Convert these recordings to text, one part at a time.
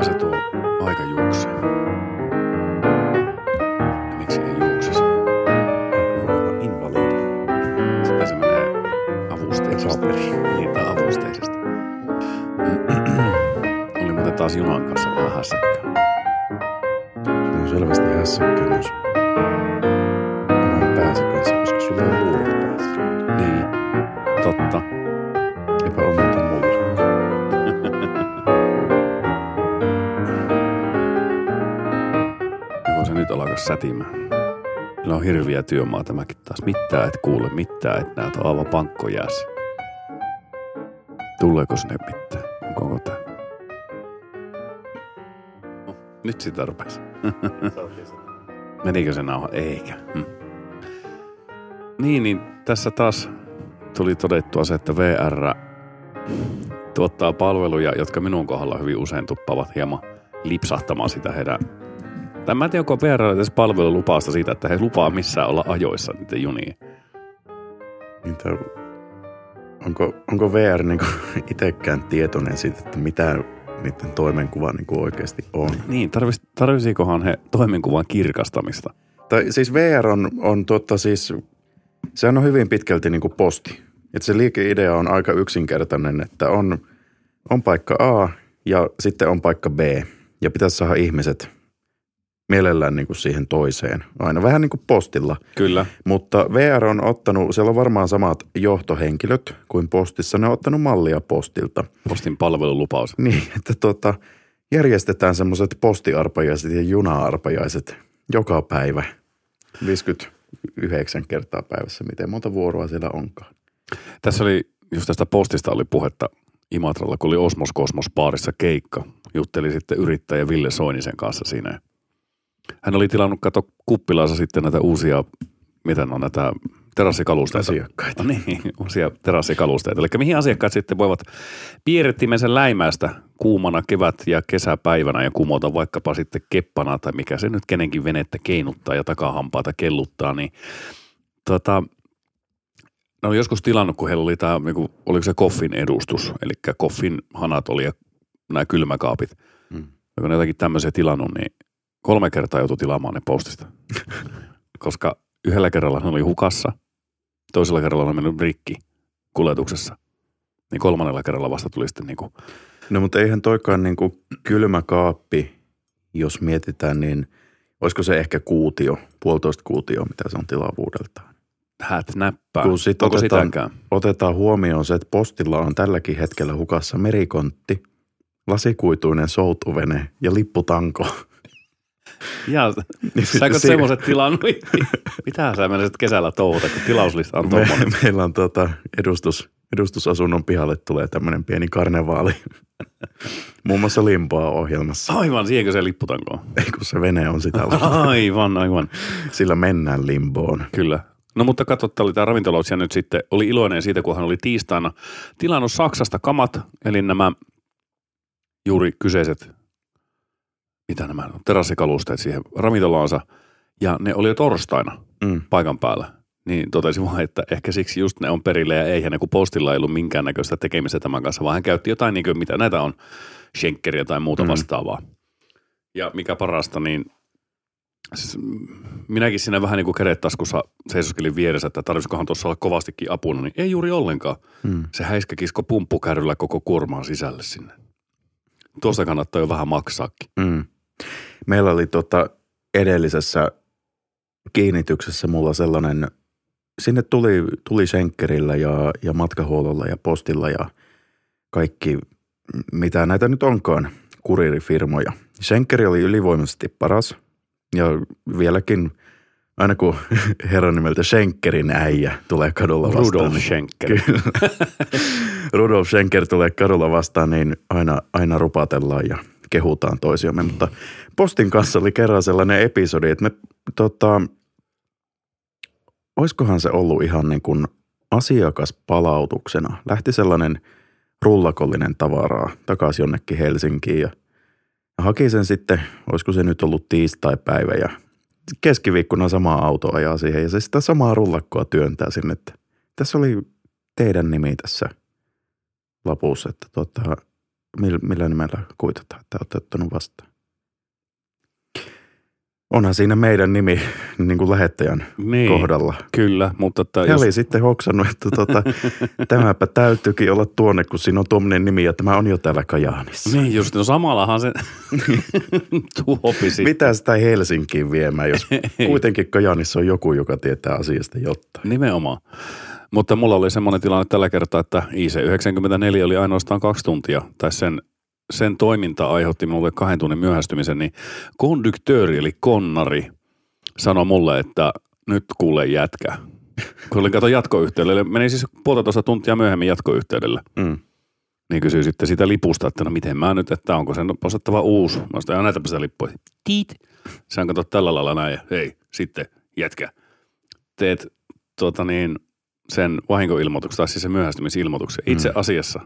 Hyvä se tuo aika juoksee. Ja miksi ei juoksisi? Invalidi. Sitten se menee avusteisesti. Niin, tai avusteisesti. Oli muuten taas junan kanssa vähän hässäkkää. Sulla on selvästi hässäkkä myös alkaa sätimään. Meillä on hirviä työmaata mäkin taas. Mitään et kuule, mitään et näe. Tuo aivan pankko jäässä. Tuleeko sinne mitään? Onko onko tää? No, nyt sitä rupesi. Menikö se nauha? Eikä. Hm. Niin, niin tässä taas tuli todettua se, että VR tuottaa palveluja, jotka minun kohdalla hyvin usein tuppavat hieman lipsahtamaan sitä heidän tai mä en tiedä, onko VR edes palvelulupausta siitä, että he lupaa missään olla ajoissa niiden juniin. Niin tää, onko, onko VR niin itsekään tietoinen siitä, että mitä niiden toimenkuva niin oikeasti on? Niin, tarvis, tarvisikohan he toimenkuvan kirkastamista? Tai siis VR on, on totta siis, sehän on hyvin pitkälti niin kuin posti. Että se liikeidea on aika yksinkertainen, että on, on paikka A ja sitten on paikka B. Ja pitäisi saada ihmiset mielellään niin kuin siihen toiseen. Aina vähän niin kuin postilla. Kyllä. Mutta VR on ottanut, siellä on varmaan samat johtohenkilöt kuin postissa. Ne on ottanut mallia postilta. Postin palvelulupaus. Niin, että tota, järjestetään semmoiset postiarpajaiset ja juna-arpajaiset joka päivä. 59 kertaa päivässä, miten monta vuoroa siellä onkaan. Tässä oli, just tästä postista oli puhetta Imatralla, kun oli Osmos Kosmos baarissa keikka. Jutteli sitten yrittäjä Ville Soinisen kanssa siinä. Hän oli tilannut, kato kuppilaansa sitten näitä uusia, mitä on näitä terassikalusteita. Asiakkaita. No niin, uusia terassikalusteita. Eli mihin asiakkaat sitten voivat piirrettimensä läimästä kuumana kevät- ja kesäpäivänä ja kumota vaikkapa sitten keppana tai mikä se nyt kenenkin venettä keinuttaa ja takahampaata kelluttaa, niin tota, ne on joskus tilannut, kun heillä oli tämä, niin oliko se koffin edustus, eli koffin hanat oli ja nämä kylmäkaapit. Mm. Kun ne jotakin tämmöisiä tilannut, niin kolme kertaa joutui tilaamaan ne postista. Koska yhdellä kerralla ne oli hukassa, toisella kerralla on mennyt rikki kuljetuksessa. Niin kolmannella kerralla vasta tuli sitten niin kuin, No mutta eihän toikaan niin kuin kylmä kaappi, jos mietitään, niin olisiko se ehkä kuutio, puolitoista kuutio, mitä se on tilavuudeltaan. häät näppää. Kun sit Onko otetaan- sitäkään? Otetaan huomioon se, että postilla on tälläkin hetkellä hukassa merikontti, lasikuituinen soutuvene ja lipputanko. Ja säkö Si- semmoiset tilannut? Mitä sä menisit kesällä touhuta, kun tilauslista on Me, meillä on tota edustus, edustusasunnon pihalle tulee tämmöinen pieni karnevaali. Muun muassa Limpoa ohjelmassa. Aivan, siihenkö se lipputanko on? Ei kun se vene on sitä. Aivan, aivan. Sillä mennään limboon. Kyllä. No mutta katso, tää oli tämä ravintoloitsija nyt sitten, oli iloinen siitä, kun hän oli tiistaina tilannut Saksasta kamat, eli nämä juuri kyseiset, mitä nämä on, terassikalusteet siihen ravintolaansa, ja ne oli jo torstaina Mm. paikan päällä. Niin totesi vaan, että ehkä siksi just ne on perille ja eihän ne, kun postilla ei ollut minkäännäköistä tekemistä tämän kanssa, vaan hän käytti jotain niin kuin, mitä näitä on, Schenkeriä tai muuta Mm. vastaavaa. Ja mikä parasta, niin siis minäkin siinä vähän niin kuin kädet taskussa seisoskelin vieressä, että tarvitsikohan tuossa olla kovastikin apuna, niin ei juuri ollenkaan. Mm. Se häiskäkisko pumppukärryllä koko kuormaan sisälle sinne. Tuosta kannattaa jo vähän maksaakin. Mm. Meillä oli tota edellisessä kiinnityksessä mulla sellainen, sinne tuli, tuli Schenkerillä ja, ja matkahuollolla ja postilla ja kaikki, mitä näitä nyt onkaan, kuririfirmoja. Schenkeri oli ylivoimaisesti paras ja vieläkin aina kun herran nimeltä Schenkerin äijä tulee kadulla vastaan. Rudolf niin- Schenker. Kyllä. Rudolf Schenker tulee kadulla vastaan, niin aina, aina rupatellaan ja kehutaan toisiamme. Mutta Postin kanssa oli kerran sellainen episodi, että me tota, oiskohan se ollut ihan niin kuin asiakaspalautuksena. Lähti sellainen rullakollinen tavaraa takaisin jonnekin Helsinkiin ja ja haki sen sitten, olisiko se nyt ollut tiistai-päivä ja keskiviikkona sama auto ajaa siihen ja se sitä samaa rullakkoa työntää sinne, että tässä oli teidän nimi tässä lapussa, että tota, millä, nimellä kuitataan, että olette ottanut vastaan? Onhan siinä meidän nimi niin kuin lähettäjän Niin, kohdalla. kyllä, mutta että He jos, oli sitten hoksannut, että tota, tämäpä täytyykin olla tuonne, kun siinä on tuommoinen nimi ja tämä on jo täällä Kajaanissa. niin just, no samallahan se tuopi sitten. Mitä sitä Helsinkiin viemään, jos kuitenkin Kajaanissa on joku, joka tietää asiasta jotain. Nimenomaan. Mutta mulla oli semmoinen tilanne tällä kertaa, että IC94 oli ainoastaan kaksi tuntia, tai sen, sen toiminta aiheutti minulle kahden tunnin myöhästymisen, niin konduktööri eli konnari sanoi mulle, että nyt kuule jätkä. Kun olin kato jatkoyhteydelle, meni siis puolitoista tuntia myöhemmin jatkoyhteydelle, Mm. niin kysyi sitten sitä lipusta, että no miten mä nyt, että onko sen ostettava uusi. Mä sanoin, että näytäpä sitä lippua. Tiit. On kato tällä lailla näin, ja hei, sitten jätkä. Teet tuota niin, sen vahinkoilmoituksen, tai siis sen myöhästymisilmoituksen. Itse Mm. asiassa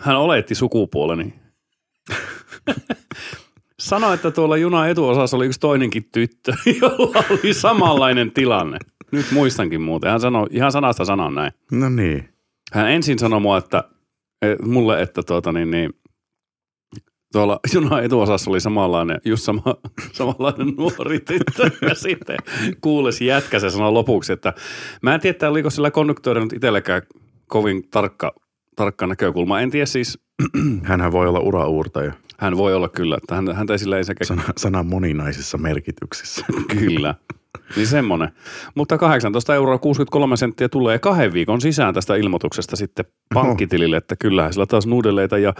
hän oletti sukupuoleni. Sanoi, että tuolla junan etuosassa oli yksi toinenkin tyttö, jolla oli samanlainen tilanne. Nyt muistankin muuten. Hän sanoi ihan sanasta sanan näin. No niin. Hän ensin sanoi mua, että, eh, mulle, että tuota, niin, niin, tuolla junan etuosassa oli samanlainen, just sama, samanlainen nuori tyttö. Ja sitten kuules jätkä se sanoi lopuksi, että mä en tiedä, oliko sillä konduktöörillä nyt itselläkään kovin tarkka, tarkka näkökulma. En tiedä siis, Hänhän voi olla urauurtaja hän voi olla kyllä, että hän, häntä ei sillä ei sekä sana, sanan moninaisissa merkityksissä. Kyllä. Niin semmoinen. Mutta 18 euroa 63 senttiä tulee kahden viikon sisään tästä ilmoituksesta sitten pankkitilille, että kyllähän sillä taas nuudeleita ja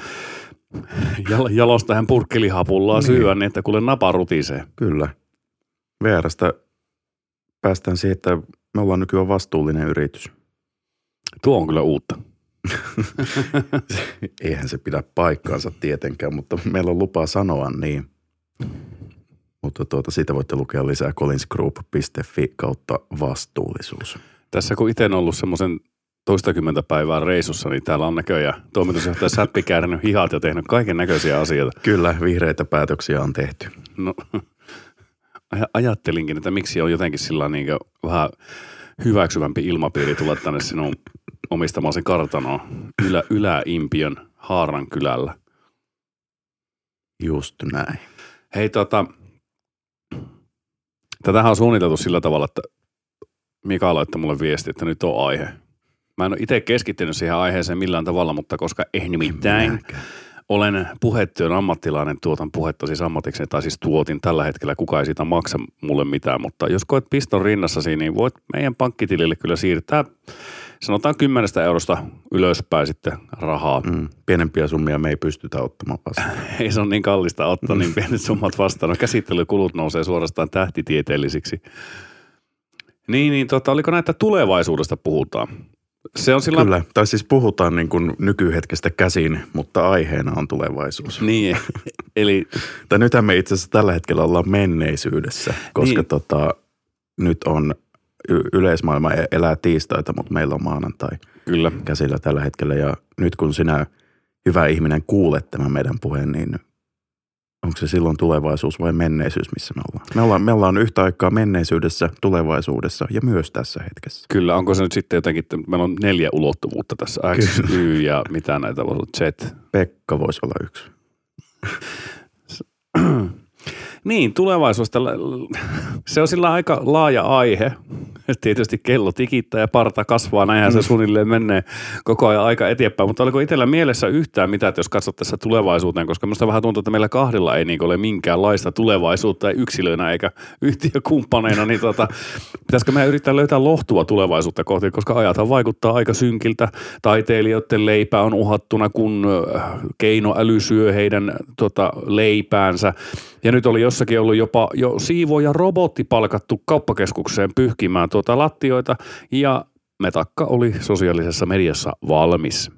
jalosta hän purkkelihapullaa Niin. syödä, niin että kuule napa rutisee. Kyllä. VRstä päästään siihen, että me ollaan nykyään vastuullinen yritys. Tuo on kyllä uutta. Eihän se pidä paikkaansa tietenkään, mutta meillä on lupa sanoa niin. Mutta tuota, siitä voitte lukea lisää collinsgroup.fi kautta vastuullisuus. Tässä kun itse on ollut semmoisen toistakymmentä päivää reissussa, niin täällä on näköjään toimitusjohtaja Säppi käärinyt hihat ja tehnyt kaiken näköisiä asioita. Kyllä, vihreitä päätöksiä on tehty. No, aj- ajattelinkin, että miksi on jotenkin sillä niin vähän hyväksyvämpi ilmapiiri tulla tänne sinun omistamasi kartanoon ylä, Yläimpiön Haaran kylällä. Just näin. Hei tota, tätähän on suunniteltu sillä tavalla, että Mika laittoi mulle viesti, että nyt on aihe. Mä en ole itse keskittynyt siihen aiheeseen millään tavalla, mutta koska eh nimittäin Minäkään. olen puhetyön ammattilainen, tuotan puhetta siis ammatikseni, tai siis tuotin tällä hetkellä, kuka ei siitä maksa mulle mitään, mutta jos koet piston rinnassasi, niin voit meidän pankkitilille kyllä siirtää, sanotaan 10 eurosta ylöspäin sitten rahaa. Mm, pienempiä summia me ei pystytä ottamaan vastaan. Ei se on niin kallista ottaa niin pienet summat vastaan. No käsittelykulut nousee suorastaan tähtitieteellisiksi. Niin, niin tota, oliko näitä tulevaisuudesta puhutaan? Se on sillä Kyllä, tai siis puhutaan niin kuin nykyhetkestä käsin, mutta aiheena on tulevaisuus. Niin, eli Tai nythän me itse asiassa tällä hetkellä ollaan menneisyydessä, koska Niin. tota, nyt on y- yleismaailma e- elää tiistaita, mutta meillä on maanantai kyllä, käsillä tällä hetkellä. Ja nyt kun sinä, hyvä ihminen, kuulet tämän meidän puheen, niin onko se silloin tulevaisuus vai menneisyys, missä me ollaan? Me ollaan, me ollaan yhtä aikaa menneisyydessä, tulevaisuudessa ja myös tässä hetkessä. kyllä. Onko se nyt sitten jotenkin, että meillä on neljä ulottuvuutta tässä, X, Y ja mitä näitä voi olla, Z. Pekka voisi olla yksi. Niin, tulevaisuudesta. Se on sillä aika laaja aihe. Tietysti kello tikittää ja parta kasvaa, näinhän se suunnilleen menee koko ajan aika eteenpäin. Mutta oliko itsellä mielessä yhtään mitä, että jos katsot tässä tulevaisuuteen, koska minusta vähän tuntuu, että meillä kahdella ei niin ole minkäänlaista tulevaisuutta ei yksilöinä eikä yhtiökumppaneina, niin tota, pitäisikö meidän yrittää löytää lohtua tulevaisuutta kohti, koska ajathan vaikuttaa aika synkiltä. Taiteilijoiden leipä on uhattuna, kun keinoäly syö heidän tota, leipäänsä. Ja nyt oli jossakin ollut jopa jo siivoja robotti palkattu kauppakeskukseen pyyhkimään tuota lattioita ja metakka oli sosiaalisessa mediassa valmis.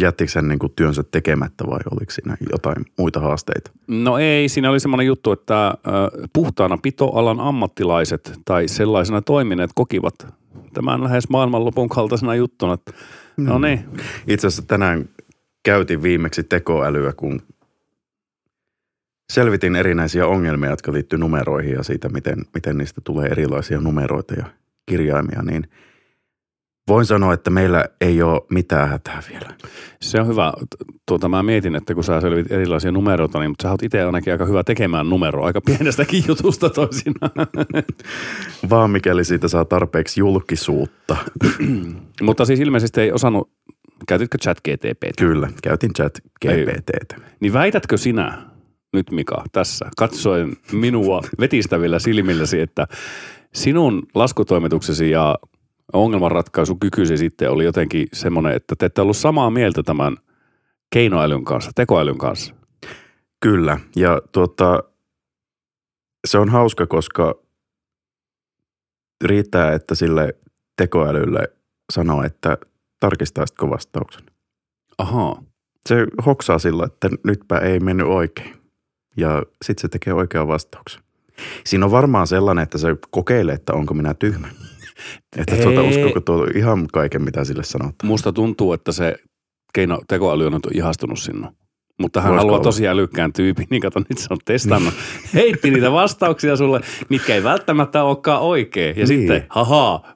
Jättikö sen niin kuin työnsä tekemättä vai oliko siinä jotain muita haasteita? No ei, siinä oli semmoinen juttu, että puhtaana pitoalan ammattilaiset tai sellaisena toimineet kokivat tämän lähes maailmanlopun kaltaisena juttuna. että No niin, Itse asiassa tänään käytin viimeksi tekoälyä, kun selvitin erinäisiä ongelmia, jotka liittyy numeroihin ja siitä, miten, miten niistä tulee erilaisia numeroita ja kirjaimia, niin Voin sanoa, että meillä ei ole mitään hätää vielä. Se on hyvä. Tuota, mä mietin, että kun sä selvit erilaisia numeroita, niin mutta sä oot itse ainakin aika hyvä tekemään numeroa aika pienestäkin jutusta toisinaan. Vaan mikäli siitä saa tarpeeksi julkisuutta. mutta siis ilmeisesti ei osannut, käytitkö chat GTP? Kyllä, käytin chat GPT. Niin väitätkö sinä nyt Mika tässä, katsoen minua vetistävillä silmilläsi, että sinun laskutoimituksesi ja ongelmanratkaisukykysi sitten oli jotenkin semmoinen, että te ette ollut samaa mieltä tämän keinoälyn kanssa, tekoälyn kanssa. Kyllä, ja tuota, se on hauska, koska riittää, että sille tekoälylle sanoo, että tarkistaisitko vastauksen. Ahaa. Se hoksaa sillä, että nytpä ei mennyt oikein. Ja sitten se tekee oikean vastauksen. Siinä on varmaan sellainen, että se kokeilee, että onko minä tyhmä. Että tuota, uskoko tuo ihan kaiken, mitä sille sanotaan. Musta tuntuu, että se keino, tekoäly on ihastunut sinne. Mutta hän Voisiko haluaa olla? tosi älykkään tyypin, niin kato, nyt se on testannut. Heitti niitä vastauksia sulle, mitkä ei välttämättä olekaan oikein. Ja Niin. sitten,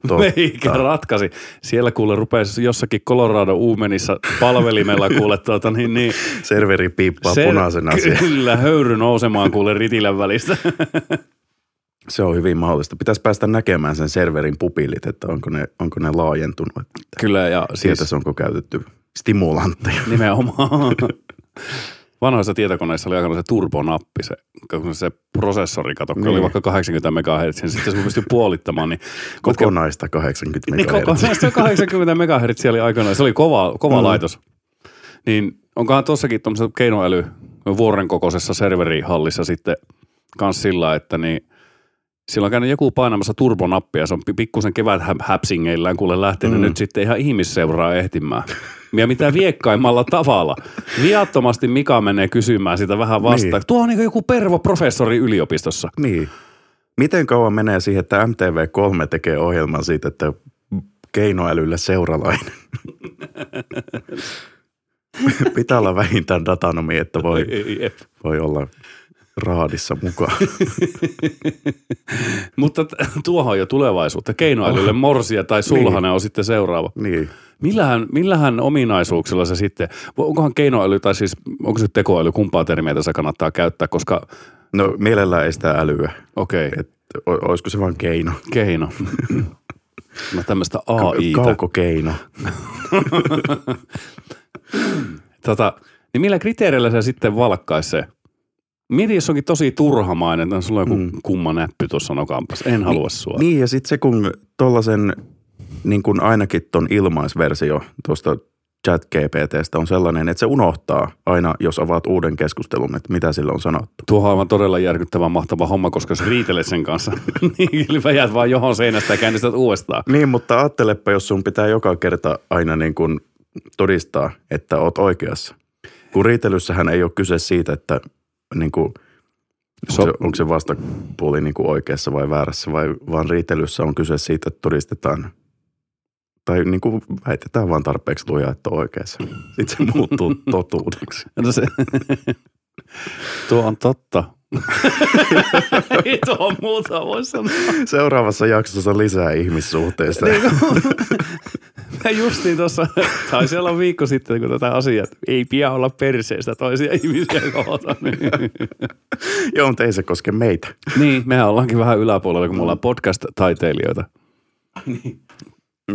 Totta. meikä ratkaisi. Siellä kuule rupesi jossakin Colorado Uumenissa palvelimella kuule tuota niin, niin Serveri piippaa se- punaisena siellä. Kyllä, höyry nousemaan kuule ritilän välistä. Se on hyvin mahdollista. Pitäisi päästä näkemään sen serverin pupillit, että onko ne, onko ne laajentunut. Kyllä, ja siis Tietäisi, onko käytetty stimulantteja. nimenomaan. Vanhoissa tietokoneissa oli aikana se turbonappi, se, kun se prosessori, kato, kun oli Niin. vaikka 80 MHz, niin sitten se pystyi puolittamaan. Niin, Kokonaista 80 niin MHz. kokonaista 80 MHz oli aikanaan, se oli kova, kova Mm. laitos. Niin onkohan tuossakin tuommoisessa keinoäly vuoren kokoisessa serverihallissa sitten kans sillä, että niin sillä on käynyt joku painamassa turbonappia, se on pi- pikkusen kevät hä- häpsingeillään kuule lähtenyt Mm. nyt sitten ihan ihmisseuraa ehtimään. Ja mitä viekkaimmalla tavalla. Viattomasti Mika menee kysymään sitä vähän vastaan. Niin. Tuo on niin joku pervo professori yliopistossa. Niin. Miten kauan menee siihen, että MTV3 tekee ohjelman siitä, että keinoälylle seuralainen? Pitää olla vähintään datanomi, että voi, Jep. voi olla raadissa mukaan. Mutta tuohon on jo tulevaisuutta. Keinoälylle morsia tai sulhanen on sitten seuraava. Niin. Millähän, millähän ominaisuuksilla se sitten, onkohan keinoäly tai siis onko se tekoäly, kumpaa termiä tässä kannattaa käyttää, koska No mielellään ei sitä älyä. okei, okay, Et, o- olisiko se vain keino? keino. No tämmöistä AI. Kaukokeino. Tota, niin millä kriteereillä se sitten valkkaisi se? Mieti, jos onkin tosi turhamainen, että sulla on joku mm. Mm. kumma näppy tuossa nokampas. En halua sua. Niin ja sitten se kun tuollaisen niin kuin ainakin ton ilmaisversio tuosta chat GPTstä on sellainen, että se unohtaa aina, jos avaat uuden keskustelun, että mitä sille on sanottu. Tuohon on aivan todella järkyttävän mahtava homma, koska jos riitelet sen kanssa, niin väjät vaan johon seinästä ja käynnistät uudestaan. Niin, mutta ajattelepa, jos sun pitää joka kerta aina niin kuin todistaa, että oot oikeassa. Kun riitelyssähän ei ole kyse siitä, että niin kuin, onko, se, onko se vastapuoli niin kuin oikeassa vai väärässä, vai vaan riitelyssä on kyse siitä, että todistetaan tai niin kuin väitetään vaan tarpeeksi lujaa, että on oikeassa. Sitten se muuttuu totuudeksi. No se, tuo on totta. Ei tuo muuta voi sanoa. Seuraavassa jaksossa lisää ihmissuhteista. Niin kuin- Mä justiin tuossa, taisi olla viikko sitten, kun tätä asiaa, että ei pian olla perseestä toisia ihmisiä kohtaan. Joo, mutta ei se koske meitä. niin, mehän ollaankin vähän yläpuolella, kun me ollaan podcast-taiteilijoita. Niin,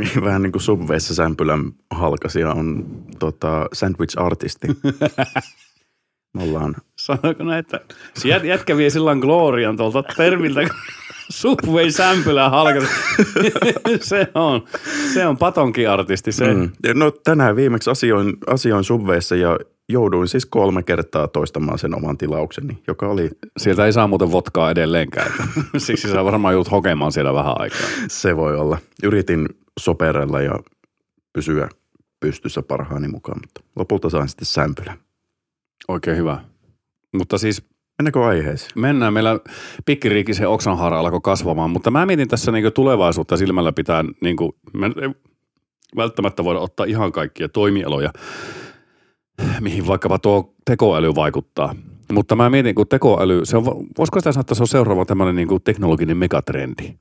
Vähän niin kuin Subwayssa sämpylän halkasia on tota, sandwich-artisti. Me ollaan, Sanoiko näin, että jät, jätkä vie silloin Glorian tuolta termiltä, Subway sämpylää halkasi. se on, se on patonkiartisti se. Mm. No tänään viimeksi asioin, asioin Subwayssa ja jouduin siis kolme kertaa toistamaan sen oman tilaukseni, joka oli, Sieltä ei saa muuten votkaa edelleenkään. Siksi sä varmaan joudut hokemaan siellä vähän aikaa. se voi olla. Yritin soperella ja pysyä pystyssä parhaani mukaan, mutta lopulta sain sitten sämpylän. Oikein hyvä. Mutta siis Mennäänkö aiheeseen? mennään. Meillä pikkiriikisen oksanhaara alkoi kasvamaan, mutta mä mietin tässä niin tulevaisuutta silmällä pitää, niin kuin, me ei välttämättä voida ottaa ihan kaikkia toimialoja, mihin vaikkapa tuo tekoäly vaikuttaa. Mutta mä mietin, kun tekoäly, se on, voisiko sitä sanoa, että se on seuraava tämmöinen niin kuin teknologinen megatrendi?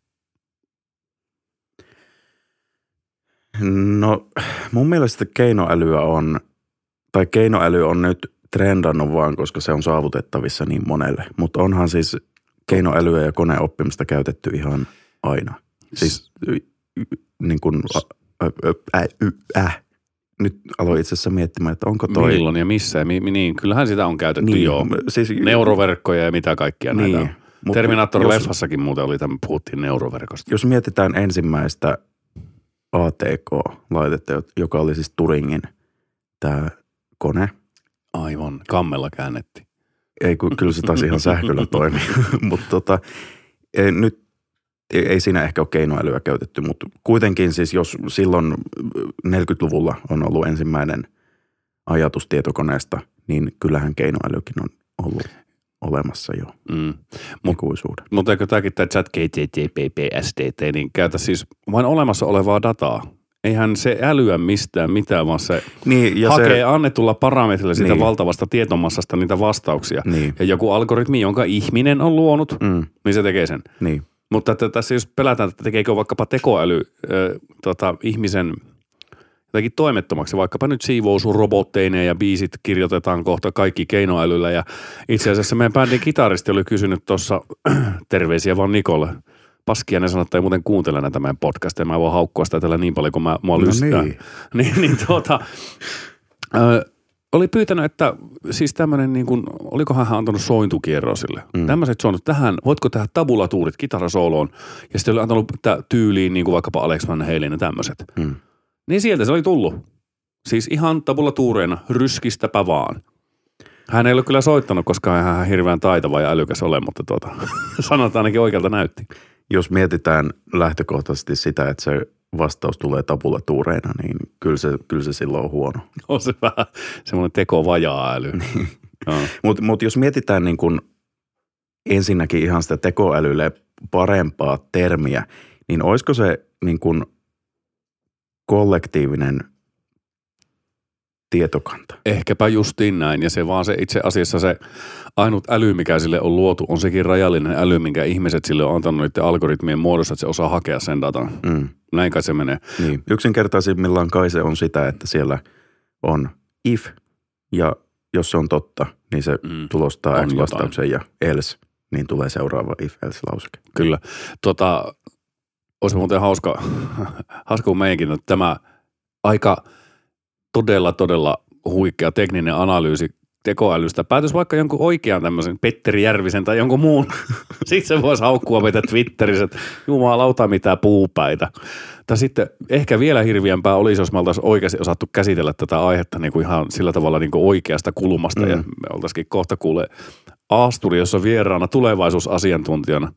No mun mielestä keinoälyä on, tai keinoäly on nyt trendannut vaan, koska se on saavutettavissa niin monelle. Mutta onhan siis keinoälyä ja koneoppimista käytetty ihan aina. Siis niin kuin, ä, ä, ä, ä. nyt aloin itse asiassa miettimään, että onko toi... Milloin ja missä. Mi, niin, kyllähän sitä on käytetty Niin, joo. siis, Neuroverkkoja ja mitä kaikkia Niin, näitä on. mut Terminator-leffassakin muuten oli tämän, puhuttiin neuroverkosta. Jos mietitään ensimmäistä ATK-laitetta, joka oli siis Turingin tämä kone, Aivan, kammella käännetti. ei kun kyllä se taisi ihan sähköllä toimi, mutta tota, ei, nyt ei, ei siinä ehkä ole keinoälyä käytetty, mutta kuitenkin siis jos silloin 40-luvulla on ollut ensimmäinen ajatus tietokoneesta, niin kyllähän keinoälykin on ollut olemassa jo Mm. ikuisuuden. Mutta eikö tämäkin tämä chat GTTPP SDT, niin käytä siis vain olemassa olevaa dataa. Eihän se älyä mistään mitään, vaan se Niin, ja hakee se, annetulla parametrilla siitä Niin. valtavasta tietomassasta niitä vastauksia. Niin, Ja joku algoritmi, jonka ihminen on luonut, mm, niin se tekee sen. niin. Mutta että tässä jos pelätään, että tekeekö vaikkapa tekoäly ö, tota, ihmisen jotenkin toimettomaksi, vaikkapa nyt siivousrobotteineen ja biisit kirjoitetaan kohta kaikki keinoälyllä. Ja itse asiassa meidän bändin kitaristi oli kysynyt tuossa, terveisiä vaan Nikolle, Paskiainen sanoi, että ei muuten kuuntele näitä meidän podcasteja. Mä voin haukkua sitä tällä niin paljon, kun mä, mua No lystää. niin. niin, niin tuota, ö, oli pyytänyt, että siis tämmöinen niin kuin, olikohan hän antanut sointukierrosille. Mm. Mm. Tämmöiset soinnut tähän, voitko tehdä tabulatuurit kitarasooloon ja sitten oli antanut tä- tyyliin niin kuin vaikkapa Alex Van Halen ja tämmöiset. Mm. Niin sieltä se oli tullut. Siis ihan tabulatuureina, ryskistäpä vaan. Hän ei ole kyllä soittanut, koska hän on hirveän taitava ja älykäs ole, mutta tuota, sanotaan ainakin oikealta näytti. Jos mietitään lähtökohtaisesti sitä, että se vastaus tulee tapulatuureina, niin kyllä se, kyllä se silloin on huono. On se vähän semmoinen teko vajaa äly. Joo. Mutta mut jos mietitään niin kun ensinnäkin ihan sitä tekoälylle parempaa termiä, niin olisiko se niin kun kollektiivinen tietokanta? Ehkäpä justiin näin, ja se vaan se itse asiassa se ainut äly, mikä sille on luotu, on sekin rajallinen äly, minkä ihmiset sille on antanut niiden algoritmien muodossa, että se osaa hakea sen datan. Mm. Näin kai se menee. Niin. Yksinkertaisimmillaan kai se on sitä, että siellä on if ja jos se on totta, niin se Mm. tulostaa On X-vastauksen ja else, niin tulee seuraava if-else-lauseke. Kyllä. Tota, olisi muuten hauska, hauska kun meidänkin, että tämä aika todella, todella huikea tekninen analyysi tekoälystä päätös vaikka jonkun oikean tämmöisen Petteri Järvisen tai jonkun muun. Sitten se voisi haukkua meitä Twitterissä, että jumalauta mitä puupäitä. Tai sitten ehkä vielä hirviämpää olisi, jos me oltaisiin oikeasti osattu käsitellä tätä aihetta niin kuin ihan sillä tavalla niin kuin oikeasta kulmasta. Mm. Ja me oltaisikin kohta kuule A-studiossa vieraana tulevaisuusasiantuntijana.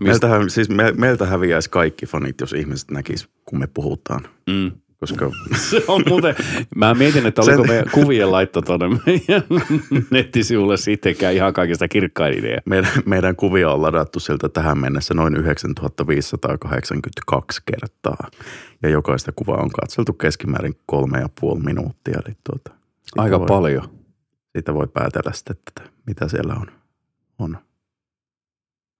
Meiltähän, siis me, meiltä häviäisi kaikki fanit, jos ihmiset näkis, kun me puhutaan. Mm. Koska Se on muuten, mä mietin, että oliko Sen- meidän kuvien laitto tuonne meidän nettisivulle sittenkään ihan kaikista kirkkain idea. meidän, meidän kuvia on ladattu sieltä tähän mennessä noin 9582 kertaa. Ja jokaista kuvaa on katseltu keskimäärin kolme ja puoli minuuttia. Eli tuota, Aika voi, paljon. Siitä voi päätellä sitten, että mitä siellä on, on,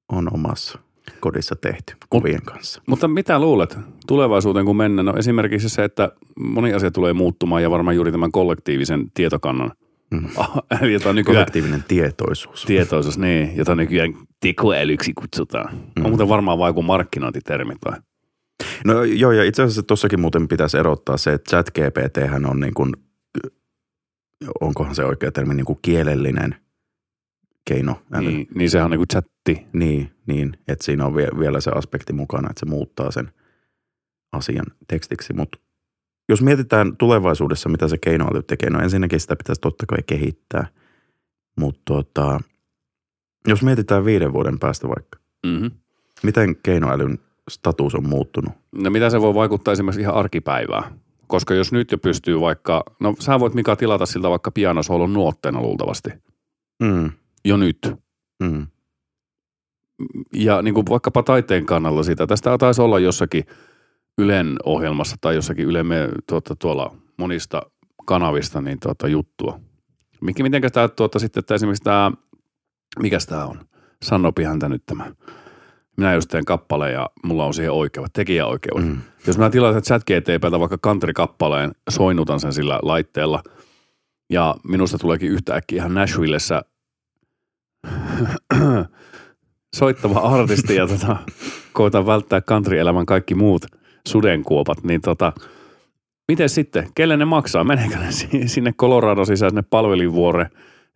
on omassa kodissa tehty kuvien kanssa. Mutta mitä luulet tulevaisuuteen kun mennään? No esimerkiksi se, että moni asia tulee muuttumaan ja varmaan juuri tämän kollektiivisen tietokannan, Mm. jota nykyään Kollektiivinen tietoisuus. tietoisuus, niin, jota nykyään tekoälyksi kutsutaan. Mm. On muuten varmaan vain joku markkinointitermi tai. No joo, ja itse asiassa tuossakin muuten pitäisi erottaa se, että chat GPT on niin kuin, onkohan se oikea termi, niin kuin kielellinen keino. Niin, niin sehän on niin kuin chatti. Niin, niin, että siinä on vie, vielä se aspekti mukana, että se muuttaa sen asian tekstiksi. Mutta jos mietitään tulevaisuudessa, mitä se keinoäly tekee, no ensinnäkin sitä pitäisi totta kai kehittää. Mutta tota, jos mietitään viiden vuoden päästä vaikka, Mm-hmm. miten keinoälyn status on muuttunut? No mitä se voi vaikuttaa esimerkiksi ihan arkipäivään? Koska jos nyt jo pystyy vaikka, no sä voit Mika tilata siltä vaikka pianosoolon nuotteena luultavasti. Mm, Jo nyt. mm, Ja niin kuin vaikkapa taiteen kannalla sitä. Tästä taisi olla jossakin Ylen ohjelmassa tai jossakin Yle me, tuota, tuolla monista kanavista niin tuota, juttua. Mikä, mitenkä tämä tuota, sitten, että esimerkiksi tämä, mikä tämä on? Sanopihan tämä nyt tämä. minä just teen kappaleen ja mulla on siihen oikeudet, tekijäoikeudet. Mm. Jos mä tilaan chat GTPltä vaikka country-kappaleen, soinnutan sen sillä laitteella ja minusta tuleekin yhtäkkiä ihan Nashvillessä soittava artisti ja tota, koitan välttää country-elämän kaikki muut sudenkuopat, niin tota, miten sitten, kelle ne maksaa? Meneekö ne si- sinne Colorado sisään, sinne palvelinvuore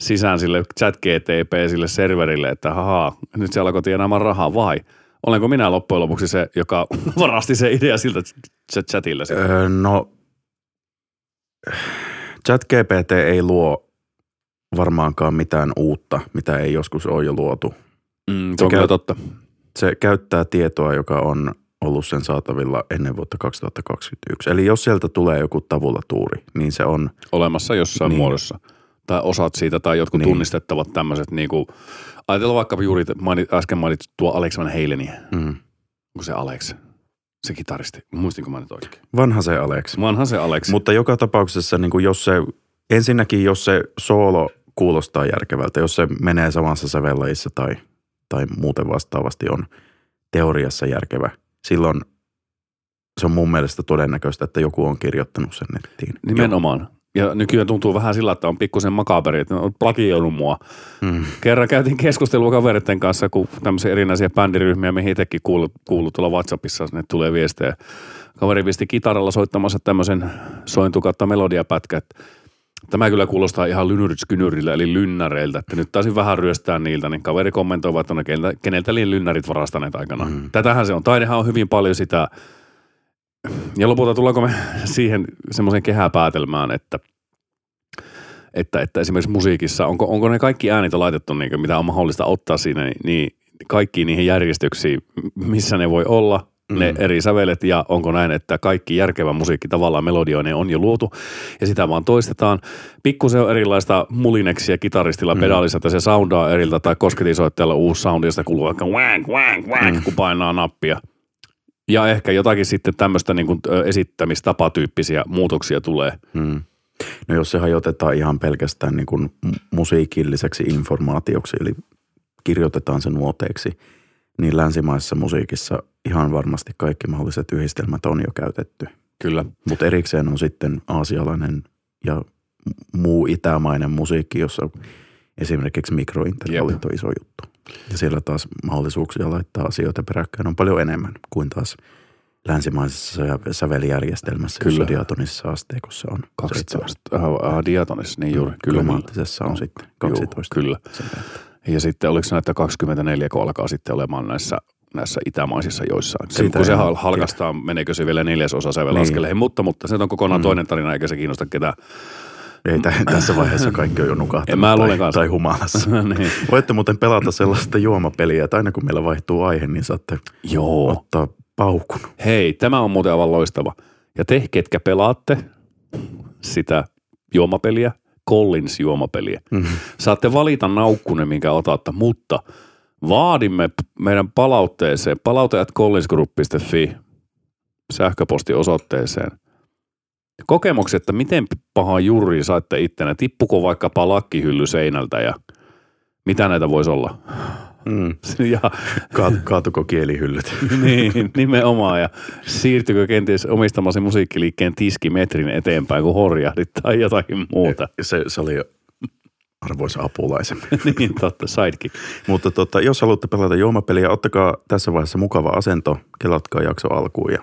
sisään sille chat GTP, sille serverille, että haha, nyt se alkoi tienaamaan rahaa vai? Olenko minä loppujen lopuksi se, joka varasti se idea siltä chat- sitten? Öö, no, ChatGPT ei luo varmaankaan mitään uutta, mitä ei joskus ole jo luotu. Mm, se on kyllä käy- totta. Se käyttää tietoa, joka on ollut sen saatavilla ennen vuotta 2021. Eli jos sieltä tulee joku tavulatuuri, niin se on, Olemassa jossain Niin. muodossa. Tai osat siitä tai jotkut Niin. tunnistettavat tämmöiset niin kuin, ajatellaan vaikka juuri mainit, äsken mainitsit tuo Alex Van Haleni. mm, Onko se Alex? Se kitaristi. Muistinko mä nyt oikein? vanha se Alex. Vanhan se Alex. Mutta joka tapauksessa, niin kuin jos se, ensinnäkin jos se soolo kuulostaa järkevältä, jos se menee samassa sävellajissa tai, tai muuten vastaavasti on teoriassa järkevä, silloin se on mun mielestä todennäköistä, että joku on kirjoittanut sen nettiin. Nimenomaan. Ja nykyään tuntuu vähän sillä, että on pikkusen makaberi, että on plagioinut mua. Mm. Kerran käytiin keskustelua kaveritten kanssa, kun tämmöisiä erinäisiä bändiryhmiä, mihin itsekin kuuluu, kuuluu tuolla WhatsAppissa, ne tulee viestejä. Kaveri pisti kitaralla soittamassa tämmöisen sointu kautta melodiapätkä, että Tämä kyllä kuulostaa ihan lynyritskynyriltä, eli lynnäreiltä, että nyt taisin vähän ryöstää niiltä, niin kaveri kommentoi, että no keneltä, keneltä liin lynnärit varastaneet aikana. Mm. Tätähän se on. Taidehan on hyvin paljon sitä, ja lopulta tullaanko me siihen semmoiseen kehäpäätelmään, että että, että esimerkiksi musiikissa, onko, onko ne kaikki äänit laitettu, niin mitä on mahdollista ottaa siinä, niin, niin kaikkiin niihin järjestyksiin, missä ne voi olla. Ne Mm. eri sävelet, ja onko näin, että kaikki järkevä musiikki tavallaan melodioinen on jo luotu, ja sitä vaan toistetaan. Pikkusen on erilaista mulineksia kitaristilla Mm. pedaalissa, että se soundaa eriltä, tai kosketisoittajalla uusi soundi, josta kuuluu vaikka wank, wank, wank, Mm. kun painaa nappia. Ja ehkä jotakin sitten tämmöistä niin kuin esittämistapatyyppisiä muutoksia tulee. Mm. No jos se hajotetaan ihan pelkästään niin kuin mu- musiikilliseksi informaatioksi, eli kirjoitetaan se nuoteiksi, niin länsimaisessa musiikissa ihan varmasti kaikki mahdolliset yhdistelmät on jo käytetty. Kyllä. Mutta erikseen on sitten aasialainen ja muu itämainen musiikki, jossa esimerkiksi mikrointervallit on iso juttu. Ja siellä taas mahdollisuuksia laittaa asioita peräkkäin on paljon enemmän kuin taas länsimaisessa sä- sävelijärjestelmässä, Kyllä. jossa diatonisessa asteikossa on 12. Äh, äh, diatonis, niin juuri. Kyllä. Kromaattisessa on sitten 12. Juu, kyllä. säveltä. Ja sitten oliko se näitä 24, kun alkaa sitten olemaan näissä, näissä itämaisissa joissain. Se, kun se hal- tiedä. halkastaa, meneekö se vielä neljäsosa sävelaskeleihin, Niin. mutta, mutta se on kokonaan Mm. toinen tarina, eikä se kiinnosta ketään. Ei tä- tässä vaiheessa kaikki on jo nukahtanut mä tai, kanssa. tai humalassa. niin. Voitte muuten pelata sellaista juomapeliä, että aina kun meillä vaihtuu aihe, niin saatte Joo. ottaa paukun. Hei, tämä on muuten aivan loistava. Ja te, ketkä pelaatte sitä juomapeliä, Collins-juomapeliä, Mm. saatte valita naukkunen, minkä otatte, mutta vaadimme meidän palautteeseen palauteat collinsgroup.fi sähköpostiosoitteeseen kokemukset, että miten paha juri saitte ittenä, tippuko vaikkapa lakkihylly seinältä ja mitä näitä voisi olla. Mm. Ja Kaat, kaatuko kielihyllyt? niin, nimenomaan. Ja siirtykö kenties omistamasi musiikkiliikkeen tiskimetrin eteenpäin, kun horjahdit tai jotakin muuta. Se, se oli arvoisa apulaisen. niin totta, sidekick. Mutta tota, jos haluatte pelata juomapeliä, ottakaa tässä vaiheessa mukava asento, kelatkaa jakso alkuun ja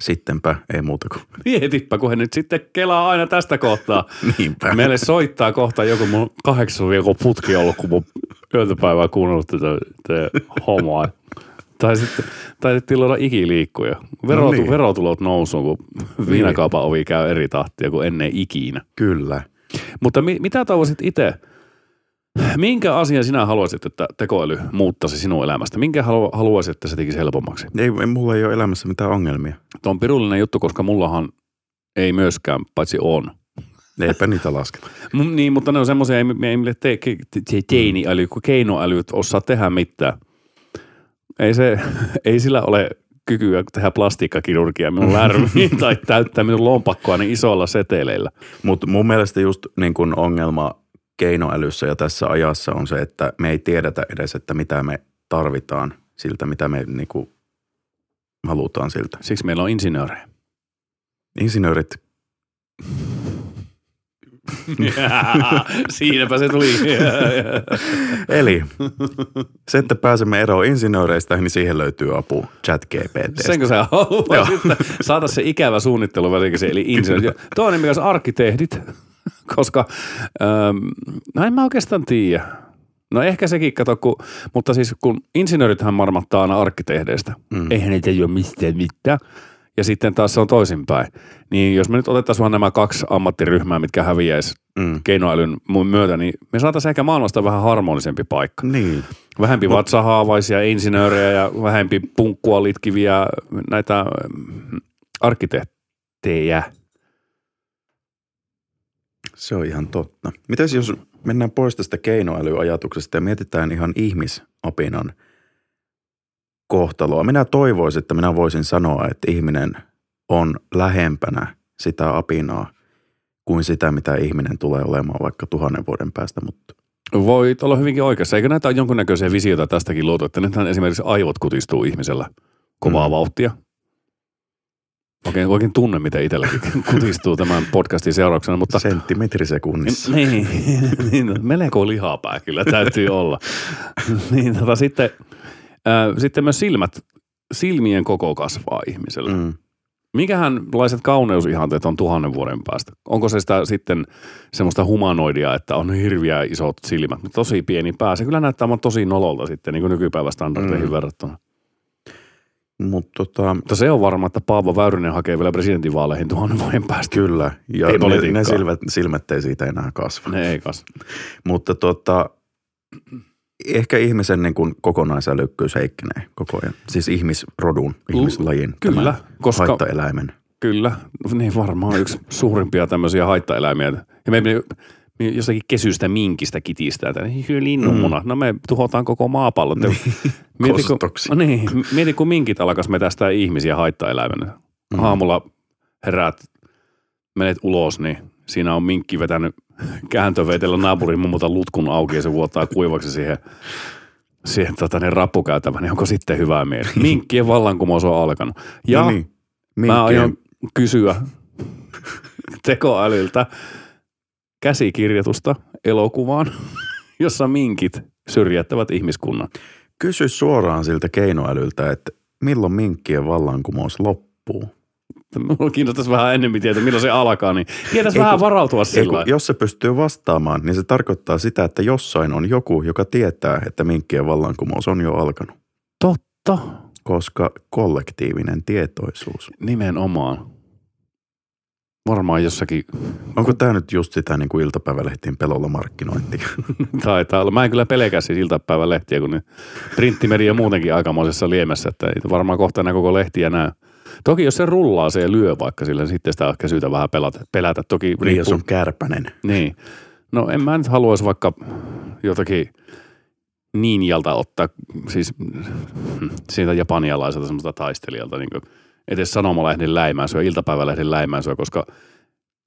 sittenpä ei muuta kuin Mietipä, kun he nyt sitten kelaa aina tästä kohtaa. niinpä. Meille soittaa kohta joku mun kahdeksan viikon putki ollut, kun mun yötäpäivää kuunnellut tätä, tätä hommaa. Tai sitten taitettiin luoda ikiliikkuja. Verotu, No niin. Verotulot nousuun, kun Niin. viinakaupan ovi käy eri tahtia kuin ennen ikinä. Kyllä. Mutta mi- mitä toivoisit itse? Minkä asian sinä haluaisit, että tekoäly muuttaisi sinun elämästä? Minkä halu- haluaisit, että se tekisi helpommaksi? Ei, mulla ei ole elämässä mitään ongelmia. Tuo on pirullinen juttu, koska mullahan ei myöskään, paitsi on. Eipä niitä lasketa. Niin, mutta ne on semmoisia, ei, ei mille te, ke, te, teiniäly, kun keinoäly osaa tehdä mitään. Ei, se, ei sillä ole kykyä tehdä plastiikkakirurgia minun lärmiin tai täyttää minun lompakkoa niin isoilla seteleillä. Mutta mun mielestä just niin kun ongelma keinoälyssä ja tässä ajassa on se, että me ei tiedetä edes, että mitä me tarvitaan siltä, mitä me niin kuin halutaan siltä. Siksi meillä on insinöörejä. Insinöörit, Siinäpä se tuli. eli se, että pääsemme eroon insinööreistä, niin siihen löytyy apu chat GPT. Senkö sä haluaisit, saada se ikävä suunnittelu välikäsi, eli insinööri. Toinen, mikä on arkkitehdit, koska ähm, no en mä oikeastaan tiedä. No ehkä sekin, kato, kun, mutta siis kun insinöörithän marmattaa aina arkkitehdeistä. Mm. Eihän niitä ole mistään mitään. Ja sitten taas se on toisinpäin. Niin jos me nyt otettaisiin vaan nämä kaksi ammattiryhmää, mitkä häviäisi mm. keinoälyn myötä, niin me saataisiin ehkä maailmasta vähän harmonisempi paikka. Niin. Vähempi vatsahaavaisia insinöörejä ja vähempi punkkua litkiviä näitä mm, arkkitehtejä. Se on ihan totta. Mitäs jos mennään pois tästä keinoälyajatuksesta ja mietitään ihan ihmisopinan kohtaloa. Minä toivoisin, että minä voisin sanoa, että ihminen on lähempänä sitä apinaa kuin sitä, mitä ihminen tulee olemaan vaikka tuhannen vuoden päästä, mutta Voi olla hyvinkin oikeassa. Eikö näitä ole jonkunnäköisiä visioita tästäkin luotu, että nythän esimerkiksi aivot kutistuu ihmisellä kovaa mm. vauhtia. Oikein, oikein tunne, miten itselläkin kutistuu tämän podcastin seurauksena. Mutta, senttimetrisekunnissa. niin, niin no, melko lihapää kyllä täytyy olla. niin, tota, sitten, äh, sitten myös silmät, silmien koko kasvaa ihmisellä. Mm. Mikähänlaiset kauneusihanteet on tuhannen vuoden päästä? Onko se sitä sitten semmoista humanoidia, että on hirviä isot silmät, mutta tosi pieni pää? Se kyllä näyttää tosi nololta sitten niin kuin nykypäivän standardeihin Mm. verrattuna. Mutta tota, Mutta se on varma, että Paavo Väyrynen hakee vielä presidentinvaaleihin tuhannen vuoden päästä. kyllä. Ja Ei ne, ne silmät, silmät ei siitä enää kasva. Ne ei kas. Mutta tota, ehkä ihmisen niin kuin kokonaisälykkyys heikkenee koko ajan. Siis ihmisrodun, ihmislajin. kyllä, koska- Haittaeläimen. Kyllä, niin varmaan yksi suurimpia tämmöisiä haittaeläimiä. Ja me jostakin kesystä minkistä kitistää, että hyö linnunmuna. No me tuhotaan koko maapallo. Mieti, kun, Kostoksi. niin, mieti, kun minkit alkas metästää ihmisiä haittaeläimenä. Mm. Aamulla heräät, menet ulos, niin siinä on minkki vetänyt kääntöveitellä naapurin mummulta lutkun auki ja se vuottaa kuivaksi siihen, siihen tota, niin rappukäytävän, niin onko sitten hyvää mieli? Minkkien vallankumous on alkanut. Ja no niin. Mä aion kysyä tekoälyltä käsikirjoitusta elokuvaan, jossa minkit syrjättävät ihmiskunnan. Kysy suoraan siltä keinoälyltä, että milloin minkkien vallankumous loppuu. Minua kiinnostaisi vähän enemmän tietää, milloin se alkaa, niin tietäisi vähän kun- varautua sillä jos se pystyy vastaamaan, niin se tarkoittaa sitä, että jossain on joku, joka tietää, että minkkien vallankumous on jo alkanut. Totta, Koska kollektiivinen tietoisuus. nimenomaan. Varmaan jossakin Onko tämä nyt just sitä niin kuin iltapäivälehtien pelolla markkinointia? taitaa olla. Mä en kyllä pelkää siis iltapäivän lehtiä, kun ne printtimedia muutenkin aikamoisessa liemessä, että ei varmaan kohta enää koko lehtiä näy. Toki jos se rullaa, se lyö vaikka sillä, niin sitten sitä ehkä syytä vähän pelata, pelätä. Toki niin, jos riippuu, on kärpänen. Niin. No en mä nyt haluaisi vaikka jotakin ninjalta ottaa, siis hmm, siitä japanialaiselta semmoista taistelijalta, niin edes sanomalehden läimäänsyä, iltapäivälehden läimäänsyä, koska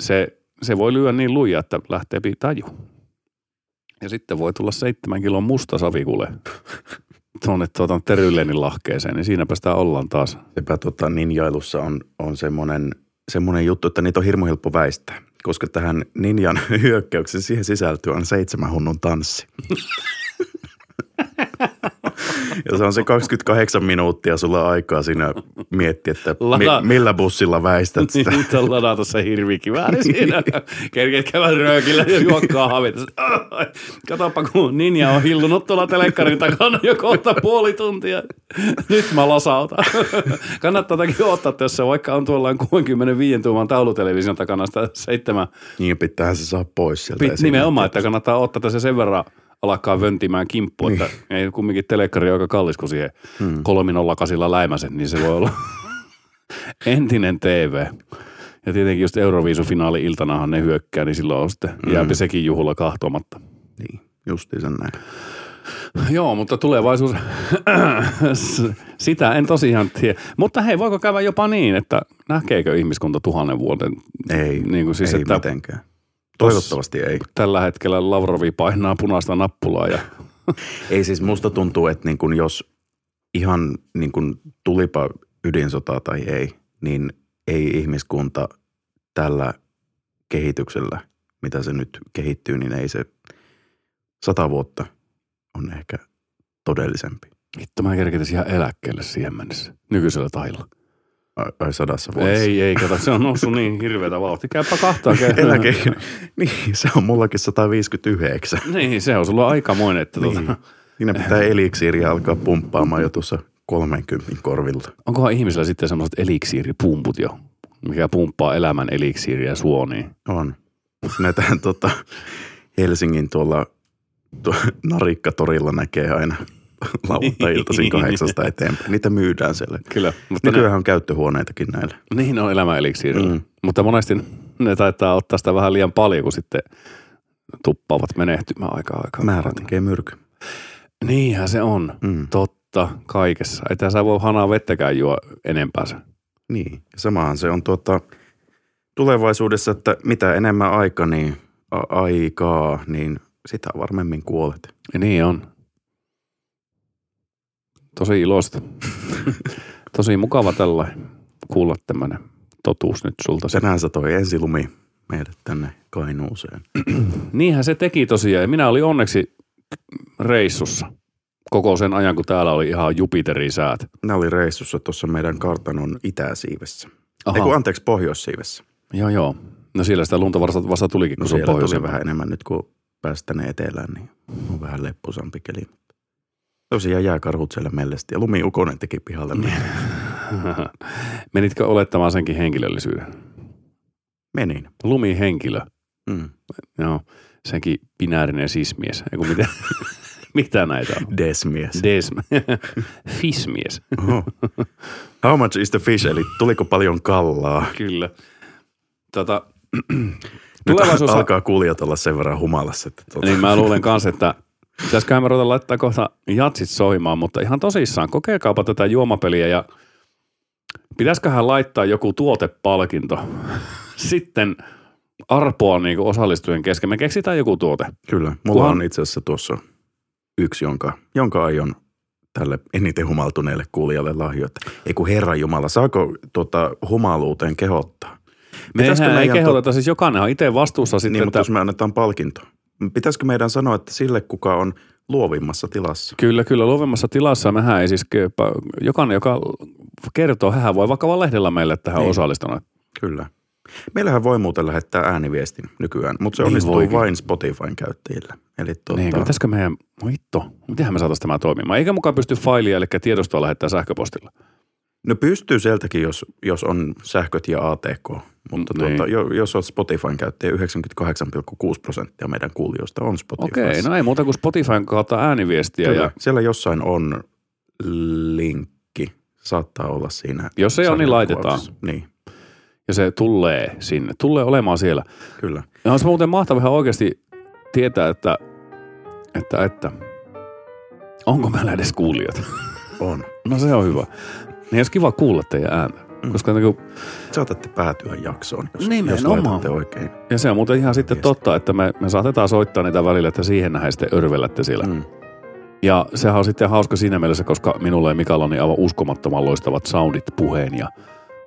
se, se voi lyödä niin luja, että lähtee taju. Ja sitten voi tulla seitsemän kilon musta savikule tuonne tuota Terylenin lahkeeseen, niin siinäpä sitä ollaan taas. Sepä tota, ninjailussa on, on semmoinen, semmoinen juttu, että niitä on hirmu helppo väistää. Koska tähän ninjan hyökkäykseen siihen sisältyy on seitsemän hunnun tanssi. ja se on se 28 minuuttia sulla aikaa siinä miettiä, että Lada- mi, millä bussilla väistät sitä. Nyt on ladata se hirvikivääri siinä. Kerkeet käydä röökillä ja juokkaa havita. Katoppa, kun Ninja on hillunut tuolla telekkarin takana jo kohta puoli tuntia. Nyt mä lasautan. Kannattaa toki ottaa, se vaikka on tuolla 65 tuuman taulutelevision takana sitä seitsemän. Niin pitää se saa pois sieltä. Pit, nimenomaan, että kannattaa ottaa, se sen verran alkaa vöntimään kimppu, että ei kumminkin telekkari on aika kallis, kun siihen Hmm. kolminollakasilla läimäsen, niin se voi olla entinen TV. Ja tietenkin just Euroviisufinaali iltanahan ne hyökkää, niin silloin on sitten Mm. jääpi sekin juhla kahtomatta. Niin, justiinsa näin. Joo, mutta tulevaisuus, sitä en tosiaan tiedä. Mutta hei, voiko käydä jopa niin, että näkeekö ihmiskunta tuhannen vuoden? Ei, Niin kuin siis, ei että mitenkään. Toivottavasti ei. tällä hetkellä Lavrovi painaa punaista nappulaa ja Ei siis musta tuntuu, että niin kun jos, ihan niin kuin tulipa ydinsotaa tai ei, niin ei ihmiskunta tällä kehityksellä, mitä se nyt kehittyy, niin ei se sata vuotta on ehkä todellisempi. Hitto, mä kerkitäisin ihan eläkkeelle siihen mennessä, nykyisellä tailla. Ai, sadassa vuodessa. Ei, ei, kato, se on noussut niin hirveätä vauhtia. Käypä kahtaa. Eläke, niin, se on mullakin 159. Niin, se on sulla aikamoinen, että Niin. tuota, Siinä pitää eliksiiriä alkaa pumppaamaan jo tuossa 30 korvilla. onkohan ihmisillä sitten semmoiset eliksiiripumput jo, mikä pumppaa elämän eliksiiriä suoniin. On. Näitähän tota, Helsingin tuolla tuo, Narikkatorilla näkee aina lauantai-iltaisin kahdeksasta eteenpäin. Niitä myydään siellä. Kyllä, mutta Nykyään on käyttöhuoneitakin näillä. ne, niin on eliksiirillä. Mm. Mutta monesti ne taitaa ottaa sitä vähän liian paljon, kun sitten tuppaavat menehtymään aika aikaa. Määrä tekee myrky. Niinhän se on. Mm. Totta, kaikessa. Ei tässä voi hanaa vettäkään juo enempäänsä. Niin, samahan se on tuota, tulevaisuudessa, että mitä enemmän aika, niin, a- aikaa, niin sitä varmemmin kuolet. Ja niin on. Tosi iloista. Tosi mukava tällä kuulla tämmöinen totuus nyt sulta. Tänään satoi ensilumi meidät tänne Kainuuseen. Niinhän se teki tosiaan. Minä olin onneksi reissussa koko sen ajan, kun täällä oli ihan Jupiterin säät. Nämä oli reissussa tuossa meidän kartanon itäsiivessä. Aha. Ei kun anteeksi, pohjoissiivessä. Joo, joo. No siellä sitä lunta vasta, vasta tulikin, kun No se on siellä tuli vähän enemmän nyt, kun pääsi tänne etelään, niin on vähän lepposampi keli. Tosiaan jääkarhut siellä mellesti ja lumiukonen teki pihalle. Niin. Menitkö olettamaan senkin henkilöllisyyden? Menin. Lumihenkilö. Mm. Joo, senkin binäärinen sismies. Eiku mitä, mitä näitä on? Desmies. Desm. Fismies. Oho. How much is the fish? Eli tuliko paljon kallaa? Kyllä. Tota, Nyt tulevaisuus... alkaa kuulijat olla sen verran humalassa. Että tuota, Niin mä luulen kanssa, että pitäisiköhän me ruveta laittaa kohta jatsit soimaan, mutta ihan tosissaan, kokeilkaapa tätä juomapeliä ja pitäisiköhän laittaa joku tuotepalkinto sitten arpoa niin osallistujien kesken. Me keksitään joku tuote. Kyllä, mulla Kunhan- on itse asiassa tuossa yksi, jonka, jonka aion tälle eniten humaltuneelle kuulijalle lahjoittaa. Ei kun Herra Jumala, saako tuota humaluuteen kehottaa? Mehän ei meidän kehoteta, siis jokainen on itse vastuussa sitten, Niin, mutta että jos me annetaan palkinto. Pitäisikö meidän sanoa, että sille, kuka on luovimmassa tilassa? Kyllä, kyllä. Luovemmassa tilassa mehän ei siis, jokainen, joka kertoo, hän voi vaikka vaan lehdellä meille tähän Niin. osallistunut. Kyllä. Meillähän voi muuten lähettää ääniviestin nykyään, mutta se Niin onnistuu voikin. vain Spotifyn käyttäjille. Eli tuota, Niin, pitäisikö meidän, hitto, mitenhän me saataisiin tämä toimimaan? Eikä mukaan pysty failia, eli tiedostoa lähettää sähköpostilla. No pystyy sieltäkin, jos, jos on sähköt ja ATK. Mutta Niin. tuota, jo- jos olet Spotifyn käyttäjä, 98,6 prosenttia meidän kuulijoista on Spotifyssa. Okei, no ei muuta kuin Spotifyn kautta ääniviestiä. Kyllä, Ja siellä jossain on linkki. Saattaa olla siinä. jos ei ole, niin laitetaan. Niin, Ja se tulee sinne, tulee olemaan siellä. kyllä. Ja olisi muuten mahtavaa ihan oikeasti tietää, että, että, että onko meillä edes kuulijat. On. No se on hyvä. Niin olisi kiva kuulla teidän ääntä. Mm. Koska niin kuin, Saatatte päätyä jaksoon, jos, jos laitatte oikein. ja se on muuten ihan sitten Viesti. totta, että me, me saatetaan soittaa niitä välillä, että siihen nähdään sitten örvellätte siellä. Mm. Ja sehän on sitten hauska siinä mielessä, koska minulla ja Mikalla on niin aivan uskomattoman loistavat soundit puheen ja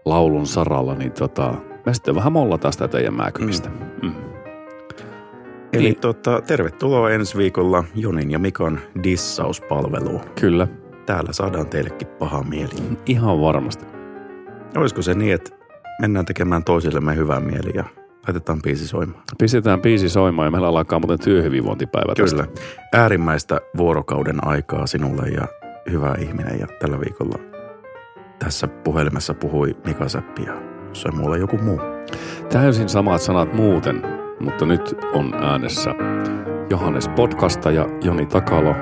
laulun saralla, niin tota, me sitten vähän mollataan sitä teidän määkymistä. Mm. Mm. Eli Niin. tota, tervetuloa ensi viikolla Jonin ja Mikon dissauspalveluun. Kyllä, Täällä saadaan teillekin paha mieli. ihan varmasti. Olisiko se niin, että mennään tekemään toisillemme hyvää mieli ja laitetaan biisi soimaan? Pistetään biisi soimaan ja meillä alkaa muuten työhyvinvointipäivä tästä. Kyllä. Äärimmäistä vuorokauden aikaa sinulle ja hyvä ihminen. Ja tällä viikolla tässä puhelimessa puhui Mika Säppi ja jossain muulla joku muu. Täysin samat sanat muuten, mutta nyt on äänessä Johannes Podkasta ja Joni Takalo.